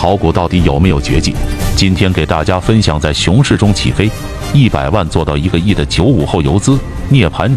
炒股到底有没有绝技？今天给大家分享，在熊市中起飞，一百万做到一个亿的九五后游资涅槃。